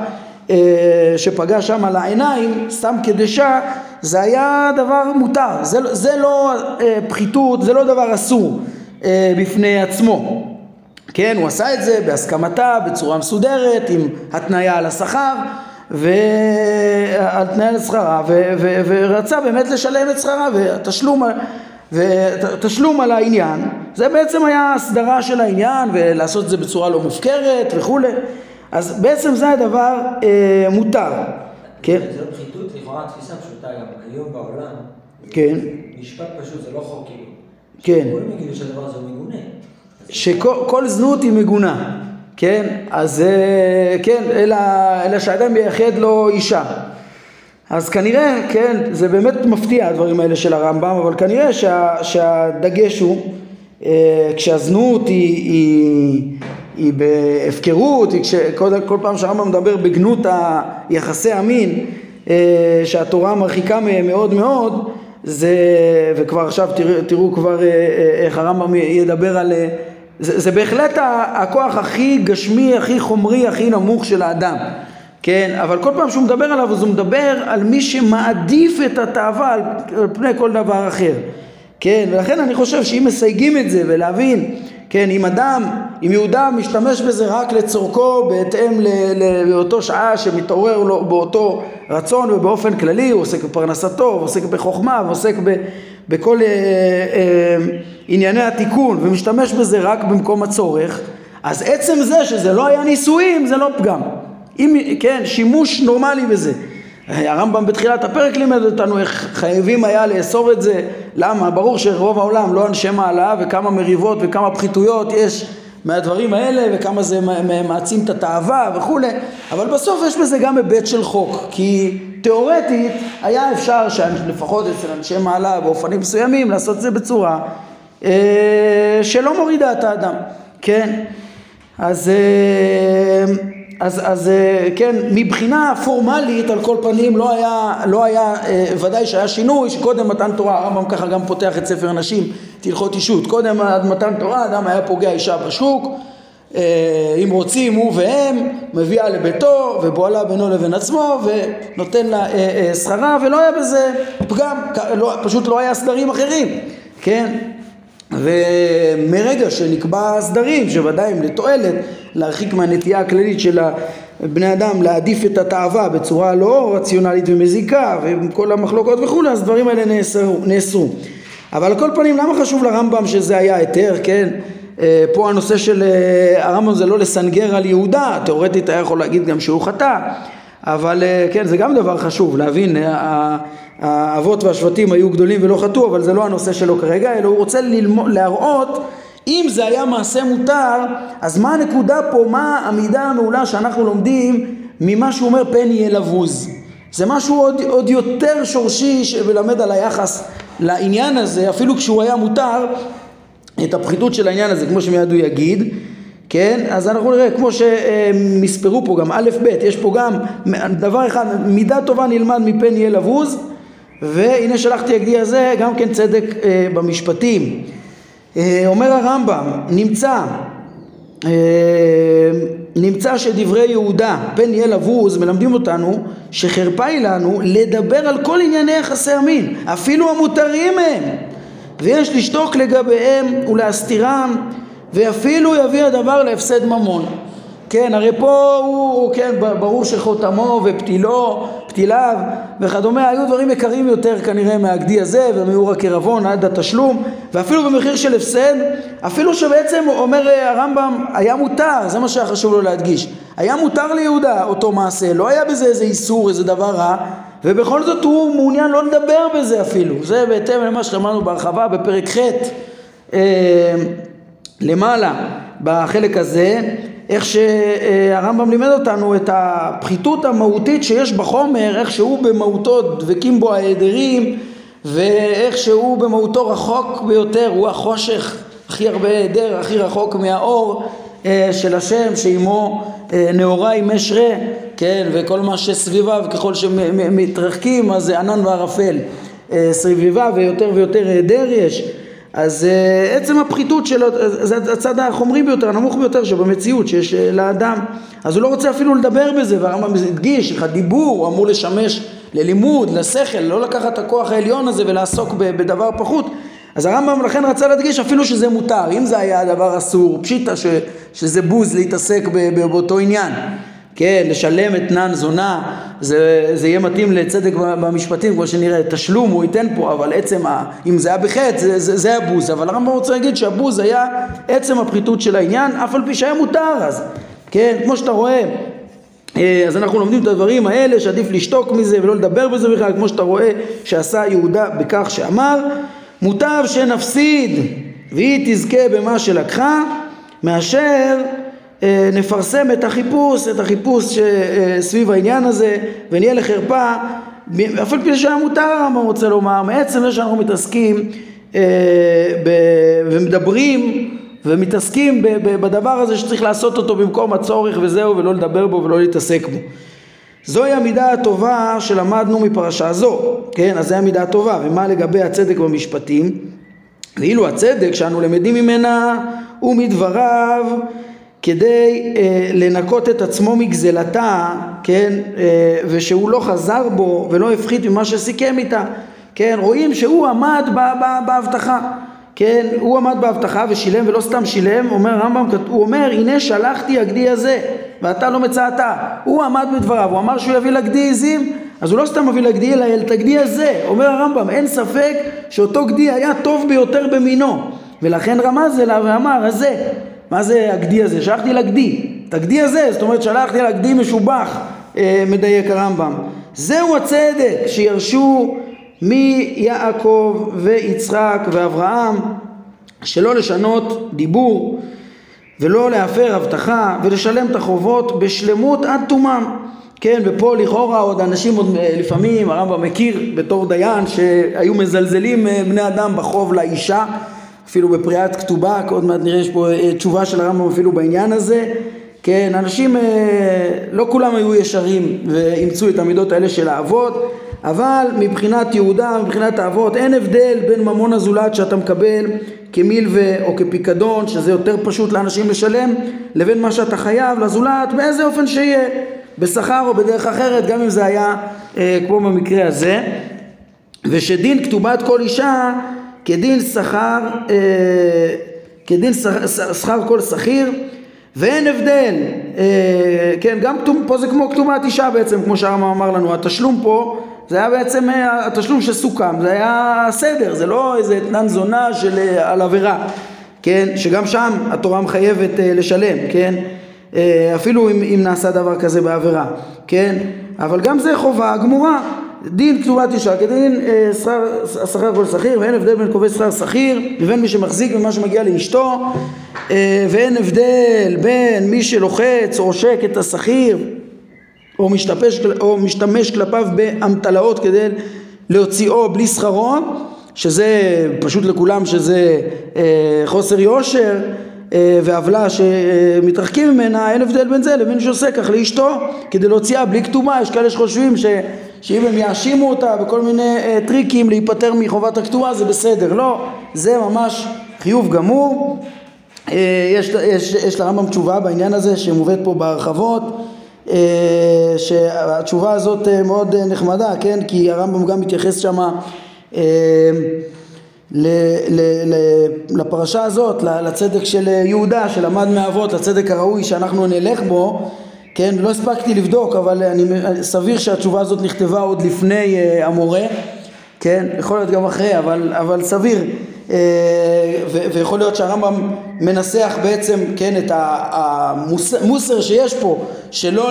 אה, שפגע שם על העיניים, סתם קדשה, זה היה דבר מותר, זה, זה לא פחיתות, זה לא דבר אסור בפני עצמו. כן, הוא עשה את זה בהסכמתה, בצורה מסודרת, עם התניה על השכר, ועל תנאי לשכרה, ורצה באמת לשלם את שכרה, והתשלום, ותשלום על העניין, זה בעצם היה הסדרה של העניין, ולעשות את זה בצורה לא מופקרת וכולי. אז בעצם זה הדבר אה, מותר. כן. לא פחיתות, לכאורה תפיסה פשוטה גם היום בעולם. כן. משפט פשוט זה לא חוק כאילו. כן. כולם יגידו שהדבר הזה מגונה. שכל זנות היא מגונה, כן? אז אה, כן, אלא, אלא שאדם ייחד לו אישה. אז כנראה, כן, זה באמת מפתיע הדברים האלה של הרמב"ם, אבל כנראה שה, שהדגש הוא, אה, כשהזנות היא, היא, היא בהפקרות, היא כשכל כל פעם שהרמב"ם מדבר בגנות היחסי המין אה, שהתורה מרחיקה מהם מאוד מאוד זה, וכבר עכשיו תראו, תראו כבר איך הרמב"ם ידבר על, זה, זה בהחלט הכוח הכי גשמי, הכי חומרי, הכי נמוך של האדם כן, אבל כל פעם שהוא מדבר עליו אז הוא מדבר על מי שמעדיף את התאווה על פני כל דבר אחר. כן, ולכן אני חושב שאם מסייגים את זה ולהבין, כן, אם אדם, אם יהודה משתמש בזה רק לצורכו בהתאם לאותו שעה שמתעורר לו באותו רצון ובאופן כללי, הוא עוסק בפרנסתו, הוא עוסק בחוכמה, הוא עוסק ב, בכל אה, אה, ענייני התיקון ומשתמש בזה רק במקום הצורך, אז עצם זה שזה לא היה נישואים זה לא פגם. אם, כן, שימוש נורמלי בזה. הרמב"ם בתחילת הפרק לימד אותנו איך חייבים היה לאסור את זה, למה? ברור שרוב העולם לא אנשי מעלה וכמה מריבות וכמה פחיתויות יש מהדברים האלה וכמה זה מעצים את התאווה וכולי, אבל בסוף יש בזה גם היבט של חוק, כי תיאורטית היה אפשר לפחות אצל אנשי מעלה באופנים מסוימים לעשות את זה בצורה אה, שלא מורידה את האדם, כן? אז אה, אז, אז אה, כן, מבחינה פורמלית על כל פנים לא היה, לא היה אה, ודאי שהיה שינוי שקודם מתן תורה, הרמב"ם ככה גם פותח את ספר נשים, את הלכות אישות, קודם עד מתן תורה אדם היה פוגע אישה בשוק, אה, אם רוצים הוא והם, מביאה לביתו ובועלה בינו לבין עצמו ונותן לה שכרה ולא היה בזה פגם, לא, פשוט לא היה סדרים אחרים, כן? ומרגע שנקבע סדרים שוודאי הם לתועלת להרחיק מהנטייה הכללית של בני אדם להעדיף את התאווה בצורה לא רציונלית ומזיקה ועם כל המחלוקות וכולי אז דברים האלה נאסרו, נאסרו. אבל על כל פנים למה חשוב לרמב"ם שזה היה היתר כן אה, פה הנושא של אה, הרמב"ם זה לא לסנגר על יהודה תאורטית היה יכול להגיד גם שהוא חטא אבל אה, כן זה גם דבר חשוב להבין האבות והשבטים היו גדולים ולא חטאו אבל זה לא הנושא שלו כרגע אלא הוא רוצה ללמוד, להראות אם זה היה מעשה מותר, אז מה הנקודה פה, מה המידה המעולה שאנחנו לומדים ממה שהוא אומר פן יהיה לבוז? זה משהו עוד, עוד יותר שורשי שמלמד על היחס לעניין הזה, אפילו כשהוא היה מותר, את הפחיתות של העניין הזה, כמו שמיד הוא יגיד, כן? אז אנחנו נראה, כמו שמספרו פה גם א' ב', יש פה גם דבר אחד, מידה טובה נלמד מפן יהיה לבוז, והנה שלחתי הגדי הזה, גם כן צדק אה, במשפטים. אה, אומר הרמב"ם, נמצא, אה, נמצא שדברי יהודה, פן יהיה לבוז, מלמדים אותנו שחרפה היא לנו לדבר על כל ענייני יחסי המין, אפילו המותרים הם, ויש לשתוק לגביהם ולהסתירם, ואפילו יביא הדבר להפסד ממון. כן, הרי פה הוא, כן, ברור שחותמו ופתילו, פתיליו וכדומה היו דברים יקרים יותר כנראה מהגדי הזה ומיעור הקרבון עד התשלום ואפילו במחיר של הפסד, אפילו שבעצם אומר הרמב"ם היה מותר, זה מה שהיה חשוב לו להדגיש, היה מותר ליהודה אותו מעשה, לא היה בזה איזה איסור, איזה דבר רע ובכל זאת הוא מעוניין לא לדבר בזה אפילו, זה בהתאם למה שאמרנו בהרחבה בפרק ח' אה, למעלה בחלק הזה איך שהרמב"ם לימד אותנו את הפחיתות המהותית שיש בחומר, איך שהוא במהותו דבקים בו ההיעדרים ואיך שהוא במהותו רחוק ביותר, הוא החושך הכי הרבה היעדר, הכי רחוק מהאור אה, של השם שעימו אה, עם משרה, כן, וכל מה שסביביו ככל שמתרחקים אז זה ענן וערפל. אה, סביבה ויותר ויותר היעדר יש אז uh, עצם הפחיתות שלו, זה הצד החומרי ביותר, הנמוך ביותר שבמציאות שיש uh, לאדם. אז הוא לא רוצה אפילו לדבר בזה, והרמב"ם הדגיש, איך הדיבור הוא אמור לשמש ללימוד, לשכל, לא לקחת את הכוח העליון הזה ולעסוק בדבר פחות. אז הרמב"ם לכן רצה להדגיש אפילו שזה מותר, אם זה היה דבר אסור, פשיטא שזה בוז להתעסק באותו עניין. כן, לשלם אתנן זונה, זה, זה יהיה מתאים לצדק במשפטים, כמו שנראה, תשלום הוא ייתן פה, אבל עצם, ה, אם זה היה בחטא, זה, זה, זה הבוז, אבל הרמב"ם רוצה להגיד שהבוז היה עצם הפחיתות של העניין, אף על פי שהיה מותר אז, כן, כמו שאתה רואה, אה, אז אנחנו לומדים את הדברים האלה שעדיף לשתוק מזה ולא לדבר בזה בכלל, כמו שאתה רואה שעשה יהודה בכך שאמר, מוטב שנפסיד והיא תזכה במה שלקחה, מאשר נפרסם את החיפוש, את החיפוש סביב העניין הזה ונהיה לחרפה אף על פי שהיה מותר הרמב"ם רוצה לומר מעצם זה שאנחנו מתעסקים אה, ומדברים ומתעסקים בדבר הזה שצריך לעשות אותו במקום הצורך וזהו ולא לדבר בו ולא להתעסק בו זוהי המידה הטובה שלמדנו מפרשה זו, כן? אז זו המידה הטובה, ומה לגבי הצדק במשפטים? ואילו הצדק שאנו למדים ממנה הוא מדבריו כדי אה, לנקות את עצמו מגזלתה, כן, אה, ושהוא לא חזר בו ולא הפחית ממה שסיכם איתה, כן, רואים שהוא עמד בהבטחה, כן, הוא עמד בהבטחה ושילם ולא סתם שילם, אומר הרמב"ם, הוא אומר הנה שלחתי הגדי הזה ואתה לא מצאתה, הוא עמד בדבריו, הוא אמר שהוא יביא לגדי עזים, אז הוא לא סתם מביא לגדי אלא את הגדי הזה, אומר הרמב"ם, אין ספק שאותו גדי היה טוב ביותר במינו, ולכן רמז אליו ואמר הזה מה זה הגדי הזה? שלחתי לגדי. את הגדי הזה, זאת אומרת שלחתי לגדי משובח, אה, מדייק הרמב"ם. זהו הצדק שירשו מיעקב ויצחק ואברהם שלא לשנות דיבור ולא להפר הבטחה ולשלם את החובות בשלמות עד תומם. כן, ופה לכאורה עוד אנשים עוד אה, לפעמים, הרמב"ם מכיר בתור דיין שהיו מזלזלים אה, בני אדם בחוב לאישה אפילו בפריאת כתובה, עוד מעט נראה יש פה אה, תשובה של הרמב"ם אפילו בעניין הזה. כן, אנשים, אה, לא כולם היו ישרים ואימצו את המידות האלה של האבות, אבל מבחינת יהודה, מבחינת האבות, אין הבדל בין ממון הזולת שאתה מקבל כמילווה או כפיקדון, שזה יותר פשוט לאנשים לשלם, לבין מה שאתה חייב לזולת, באיזה אופן שיהיה, בשכר או בדרך אחרת, גם אם זה היה אה, כמו במקרה הזה. ושדין כתובת כל אישה כדין שכר, אה, כדין שכר כל שכיר ואין הבדל, אה, כן, גם פה זה כמו כתובת אישה בעצם, כמו שהרמב"ם אמר לנו, התשלום פה זה היה בעצם אה, התשלום שסוכם, זה היה סדר, זה לא איזה אתנן זונה של, על עבירה, כן, שגם שם התורה מחייבת לשלם, כן, אפילו אם, אם נעשה דבר כזה בעבירה, כן, אבל גם זה חובה גמורה, דין כתובת אישה כדין אה, שכר כל שכיר ואין הבדל בין קובעי שכר שכיר לבין מי שמחזיק ממה שמגיע לאשתו אה, ואין הבדל בין מי שלוחץ או עושק את השכיר או משתמש, או משתמש כלפיו באמתלאות כדי להוציאו בלי שכרו שזה פשוט לכולם שזה אה, חוסר יושר ועוולה שמתרחקים ממנה, אין הבדל בין זה לבין שעושה כך לאשתו כדי להוציאה בלי כתומה, יש כאלה שחושבים ש, שאם הם יאשימו אותה בכל מיני uh, טריקים להיפטר מחובת הכתומה זה בסדר, לא, זה ממש חיוב גמור, uh, יש, יש, יש לרמב"ם תשובה בעניין הזה שמובאת פה בהרחבות uh, שהתשובה הזאת uh, מאוד uh, נחמדה, כן, כי הרמב"ם גם מתייחס שמה uh, לפרשה הזאת, לצדק של יהודה שלמד מאבות, לצדק הראוי שאנחנו נלך בו, כן, לא הספקתי לבדוק אבל אני סביר שהתשובה הזאת נכתבה עוד לפני uh, המורה, כן, יכול להיות גם אחרי אבל, אבל סביר. אה, ויכול להיות שהרמב"ם מנסח בעצם כן את המוסר שיש פה שלא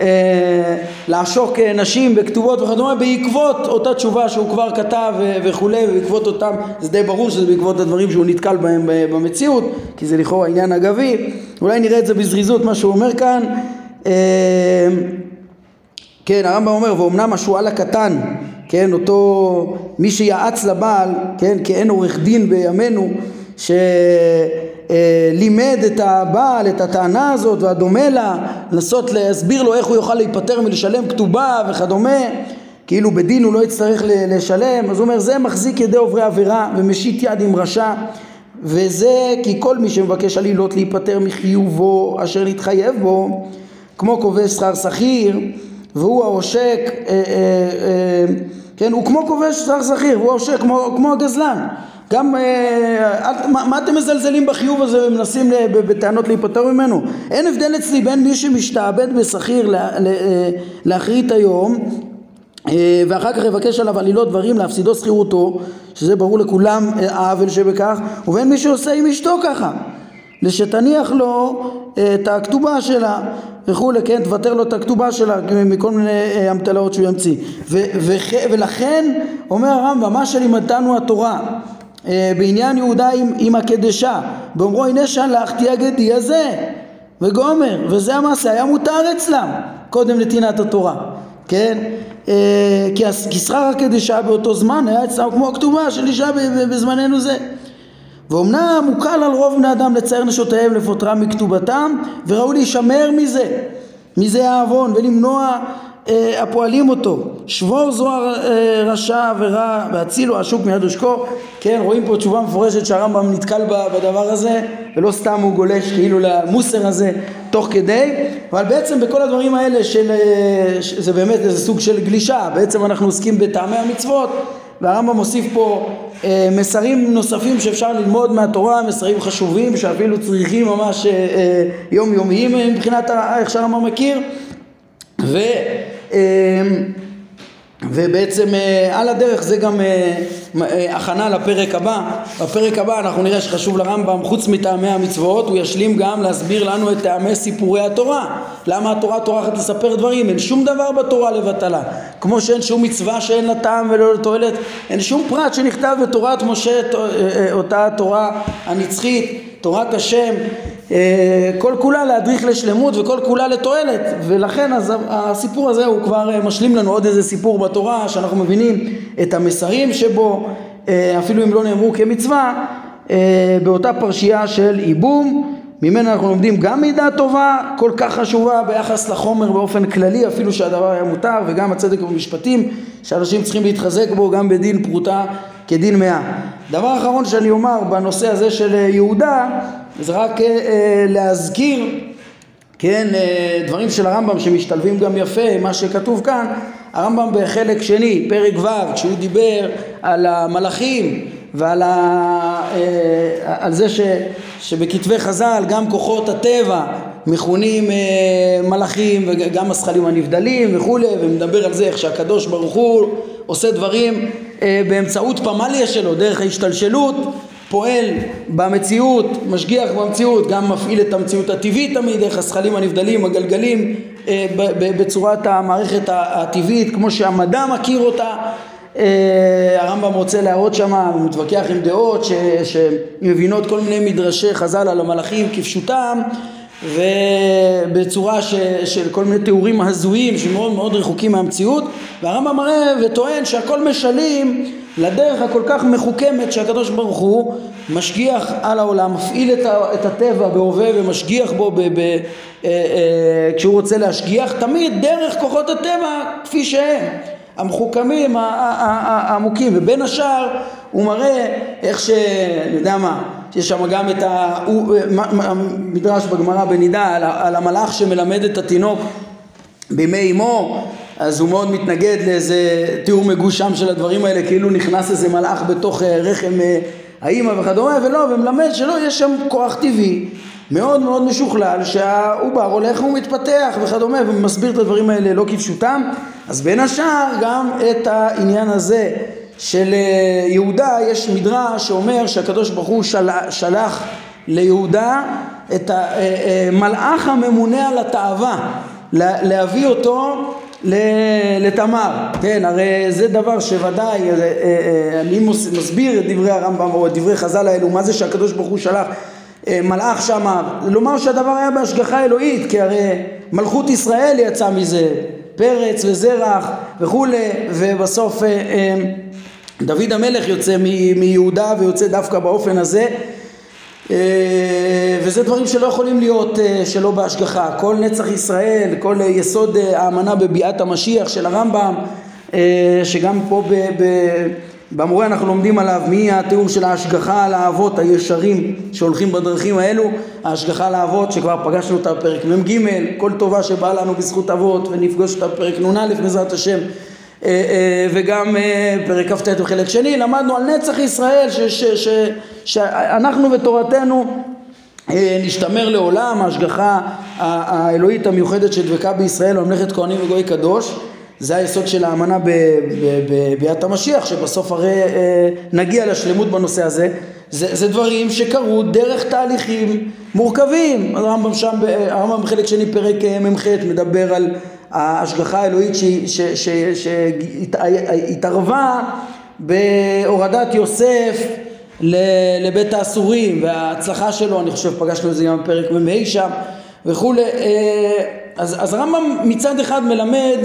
אה, לעשוק נשים בכתובות וכדומה בעקבות אותה תשובה שהוא כבר כתב וכולי ובעקבות אותם זה די ברור שזה בעקבות הדברים שהוא נתקל בהם במציאות כי זה לכאורה עניין אגבי אולי נראה את זה בזריזות מה שהוא אומר כאן. אה, כן הרמב"ם אומר ואומנם השועל הקטן כן, אותו מי שיעץ לבעל, כן, כאין עורך דין בימינו, שלימד את הבעל את הטענה הזאת והדומה לה, לנסות להסביר לו איך הוא יוכל להיפטר מלשלם כתובה וכדומה, כאילו בדין הוא לא יצטרך לשלם, אז הוא אומר זה מחזיק ידי עוברי עבירה ומשית יד עם רשע וזה כי כל מי שמבקש עלילות להיפטר מחיובו אשר נתחייב בו כמו כובש שכר שכיר והוא העושק אה, אה, אה, כן, הוא כמו כובש שכר שכיר, הוא עושק כמו, כמו הגזלן. גם, אה, מה, מה אתם מזלזלים בחיוב הזה ומנסים בטענות להיפטר ממנו? אין הבדל אצלי בין מי שמשתעבד בשכיר לה, לה, אה, לאחרית היום ואחר כך יבקש עליו עלילות דברים להפסידו שכירותו, שזה ברור לכולם אה, העוול שבכך, ובין מי שעושה עם אשתו ככה. לשתניח לו אה, את הכתובה שלה וכולי, כן, תוותר לו את הכתובה שלה מכל מיני אה, אמתלאות שהוא ימציא. ו- ו- ולכן אומר הרמב"ם, מה שלימדתנו התורה אה, בעניין יהודה עם, עם הקדשה, באומרו הנה שלחתי הגדי הזה וגומר, וזה המעשה היה מותר אצלם קודם נתינת התורה, כן? כי שכר הקדשה באותו זמן היה אצלם כמו הכתובה של אישה בזמננו זה. ואומנם הוא קל על רוב בני אדם לצייר נשותיהם לפוטרם מכתובתם וראוי להישמר מזה, מזה העוון ולמנוע אה, הפועלים אותו, שבור זרוע אה, רשע ורע והצילו השוק מיד ושקו, כן רואים פה תשובה מפורשת שהרמב"ם נתקל בדבר הזה ולא סתם הוא גולש כאילו למוסר הזה תוך כדי, אבל בעצם בכל הדברים האלה של, זה באמת איזה סוג של גלישה, בעצם אנחנו עוסקים בטעמי המצוות והרמב"ם מוסיף פה אה, מסרים נוספים שאפשר ללמוד מהתורה, מסרים חשובים שאפילו צריכים ממש אה, אה, יומיומיים מבחינת איך שהרמב"ם מכיר. ו, אה, ובעצם אה, על הדרך זה גם אה, אה, הכנה לפרק הבא. בפרק הבא אנחנו נראה שחשוב לרמב"ם חוץ מטעמי המצוות הוא ישלים גם להסביר לנו את טעמי סיפורי התורה. למה התורה טורחת לספר דברים? אין שום דבר בתורה לבטלה. כמו שאין שום מצווה שאין לה טעם ולא לתועלת, אין שום פרט שנכתב בתורת משה אותה התורה הנצחית, תורת השם כל כולה להדריך לשלמות וכל כולה לתועלת. ולכן אז הסיפור הזה הוא כבר אה, משלים לנו עוד איזה סיפור בתורה שאנחנו מבינים את המסרים שבו אה, אפילו אם לא נאמרו כמצווה באותה פרשייה של ייבום ממנה אנחנו לומדים גם מידה טובה כל כך חשובה ביחס לחומר באופן כללי אפילו שהדבר היה מותר וגם הצדק במשפטים שאנשים צריכים להתחזק בו גם בדין פרוטה כדין מאה. דבר אחרון שאני אומר בנושא הזה של יהודה זה רק אה, אה, להזכיר, כן, אה, דברים של הרמב"ם שמשתלבים גם יפה מה שכתוב כאן, הרמב"ם בחלק שני, פרק ו', כשהוא דיבר על המלאכים ועל ה, אה, על זה ש, שבכתבי חז"ל גם כוחות הטבע מכונים אה, מלאכים וגם הזכלים הנבדלים וכולי ומדבר על זה איך שהקדוש ברוך הוא עושה דברים אה, באמצעות פמליה שלו דרך ההשתלשלות פועל במציאות, משגיח במציאות, גם מפעיל את המציאות הטבעית תמיד, איך הזכלים הנבדלים, הגלגלים אה, בצורת המערכת הטבעית כמו שהמדע מכיר אותה. אה, הרמב"ם רוצה להראות שם, הוא מתווכח עם דעות ש, שמבינות כל מיני מדרשי חז"ל על המלאכים כפשוטם ובצורה ש, של כל מיני תיאורים הזויים שמאוד מאוד רחוקים מהמציאות והרמב"ם מראה וטוען שהכל משלים לדרך הכל כך מחוכמת שהקדוש ברוך הוא משגיח על העולם, מפעיל את, ה, את הטבע בהווה ומשגיח בו ב, ב, אה, אה, כשהוא רוצה להשגיח, תמיד דרך כוחות הטבע כפי שהם, המחוכמים, העמוקים, ובין השאר הוא מראה איך ש... אני יודע מה, יש שם גם את המדרש בגמרא בנידה על, על המלאך שמלמד את התינוק בימי אמו אז הוא מאוד מתנגד לאיזה תיאור מגושם של הדברים האלה כאילו נכנס איזה מלאך בתוך אה, רחם אה, האימא וכדומה ולא ומלמד שלא יש שם כוח טבעי מאוד מאוד משוכלל שהעובר הולך ומתפתח וכדומה ומסביר את הדברים האלה לא כפשוטם. אז בין השאר גם את העניין הזה של אה, יש מדרש שאומר שהקדוש ברוך הוא של, שלח ליהודה את המלאך הממונה על התאווה להביא אותו לתמר, כן, הרי זה דבר שוודאי, אה, אה, אני מסביר את דברי הרמב"ם או את דברי חז"ל האלו, מה זה שהקדוש ברוך הוא שלח אה, מלאך שמה, לומר שהדבר היה בהשגחה אלוהית, כי הרי מלכות ישראל יצא מזה, פרץ וזרח וכולי, ובסוף דוד המלך יוצא מיהודה ויוצא דווקא באופן הזה אה, וזה דברים שלא יכולים להיות אה, שלא בהשגחה. כל נצח ישראל, כל יסוד אה, האמנה בביאת המשיח של הרמב"ם, שגם פה ב, ב, במורה אנחנו לומדים עליו מי התיאור של ההשגחה על האבות הישרים שהולכים בדרכים האלו, ההשגחה על האבות שכבר פגשנו אותה בפרק מ"ג, כל טובה שבאה לנו בזכות אבות ונפגוש אותה בפרק נ"א בעזרת השם וגם אה, פרק כ"ט וחלק שני, למדנו על נצח ישראל שאנחנו ותורתנו נשתמר לעולם, ההשגחה האלוהית המיוחדת שדבקה בישראל בממלכת כהנים וגוי קדוש. זה היסוד של האמנה בביאת המשיח שבסוף הרי נגיע לשלמות בנושא הזה. זה, זה דברים שקרו דרך תהליכים מורכבים. הרמב"ם שם, הרמב"ם בחלק שני פרק מ"ח מדבר על ההשגחה האלוהית שהתערבה בהורדת יוסף לבית האסורים וההצלחה שלו, אני חושב פגשנו את זה גם בפרק מ"ה שם וכולי, אה, אז, אז הרמב"ם מצד אחד מלמד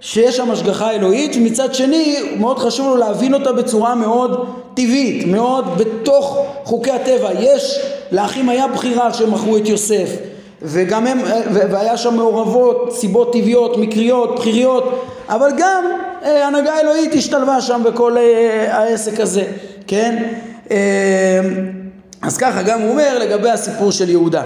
שיש שם השגחה אלוהית ומצד שני מאוד חשוב לו להבין אותה בצורה מאוד טבעית, מאוד בתוך חוקי הטבע. יש, לאחים היה בחירה שמכרו את יוסף וגם הם, והיה שם מעורבות, סיבות טבעיות, מקריות, בחיריות, אבל גם אה, הנהגה אלוהית השתלבה שם בכל אה, העסק הזה, כן? אה, אז ככה גם הוא אומר לגבי הסיפור של יהודה.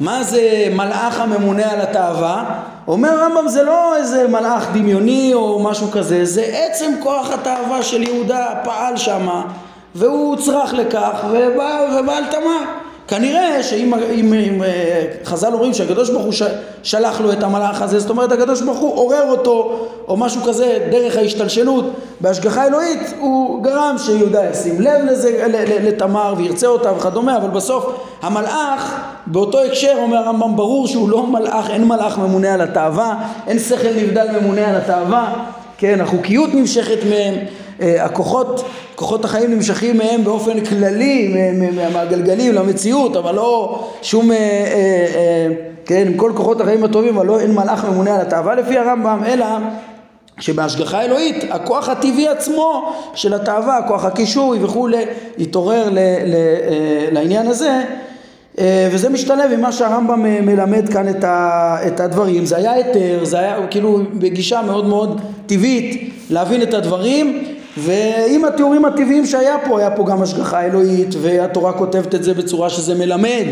מה זה מלאך הממונה על התאווה? אומר הרמב"ם זה לא איזה מלאך דמיוני או משהו כזה, זה עצם כוח התאווה של יהודה פעל שמה והוא צרח לכך ובא, ובא על תמר. כנראה שאם אם, אם, אה, חז"ל אומרים שהקדוש ברוך הוא שלח לו את המלאך הזה, זאת אומרת הקדוש ברוך הוא עורר אותו או משהו כזה דרך ההשתלשלות. בהשגחה אלוהית, הוא גרם שיהודה ישים לב לזה, לתמר וירצה אותה וכדומה, אבל בסוף המלאך באותו הקשר אומר הרמב"ם ברור שהוא לא מלאך, אין מלאך ממונה על התאווה, אין שכל נבדל ממונה על התאווה, כן, החוקיות נמשכת מהם הכוחות, כוחות החיים נמשכים מהם באופן כללי, מהגלגלים למציאות, אבל לא שום, אה, אה, כן, עם כל כוחות החיים הטובים, אבל לא, אין מלאך ממונה על התאווה לפי הרמב"ם, אלא שבהשגחה אלוהית הכוח הטבעי עצמו של התאווה, כוח הקישוי וכולי, יתעורר ל, ל, לעניין הזה וזה משתלב עם מה שהרמב"ם מלמד כאן את, ה, את הדברים, זה היה היתר, זה היה כאילו בגישה מאוד מאוד טבעית להבין את הדברים ועם התיאורים הטבעיים שהיה פה, היה פה גם השגחה אלוהית והתורה כותבת את זה בצורה שזה מלמד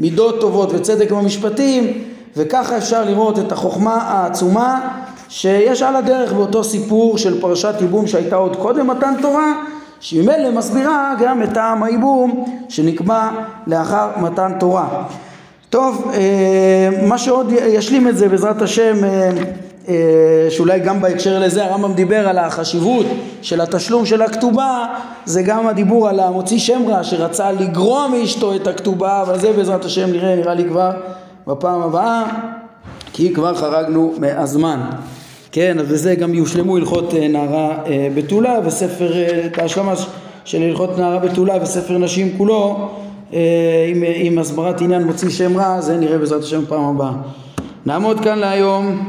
מידות טובות וצדק במשפטים וככה אפשר לראות את החוכמה העצומה שיש על הדרך באותו סיפור של פרשת ייבום שהייתה עוד קודם מתן תורה שממילא מסבירה גם את טעם הייבום שנקבע לאחר מתן תורה. טוב, אה, מה שעוד ישלים את זה בעזרת השם אה, שאולי גם בהקשר לזה הרמב"ם דיבר על החשיבות של התשלום של הכתובה זה גם הדיבור על המוציא שם רע שרצה לגרוע מאשתו את הכתובה אבל זה בעזרת השם נראה נראה לי כבר בפעם הבאה כי כבר חרגנו מהזמן. כן אז בזה גם יושלמו הלכות אה, נערה אה, בתולה וספר את ההשלמה של הלכות נערה בתולה וספר נשים כולו עם, עם הסברת עניין מוציא שם רע זה נראה בעזרת השם בפעם הבאה. נעמוד כאן להיום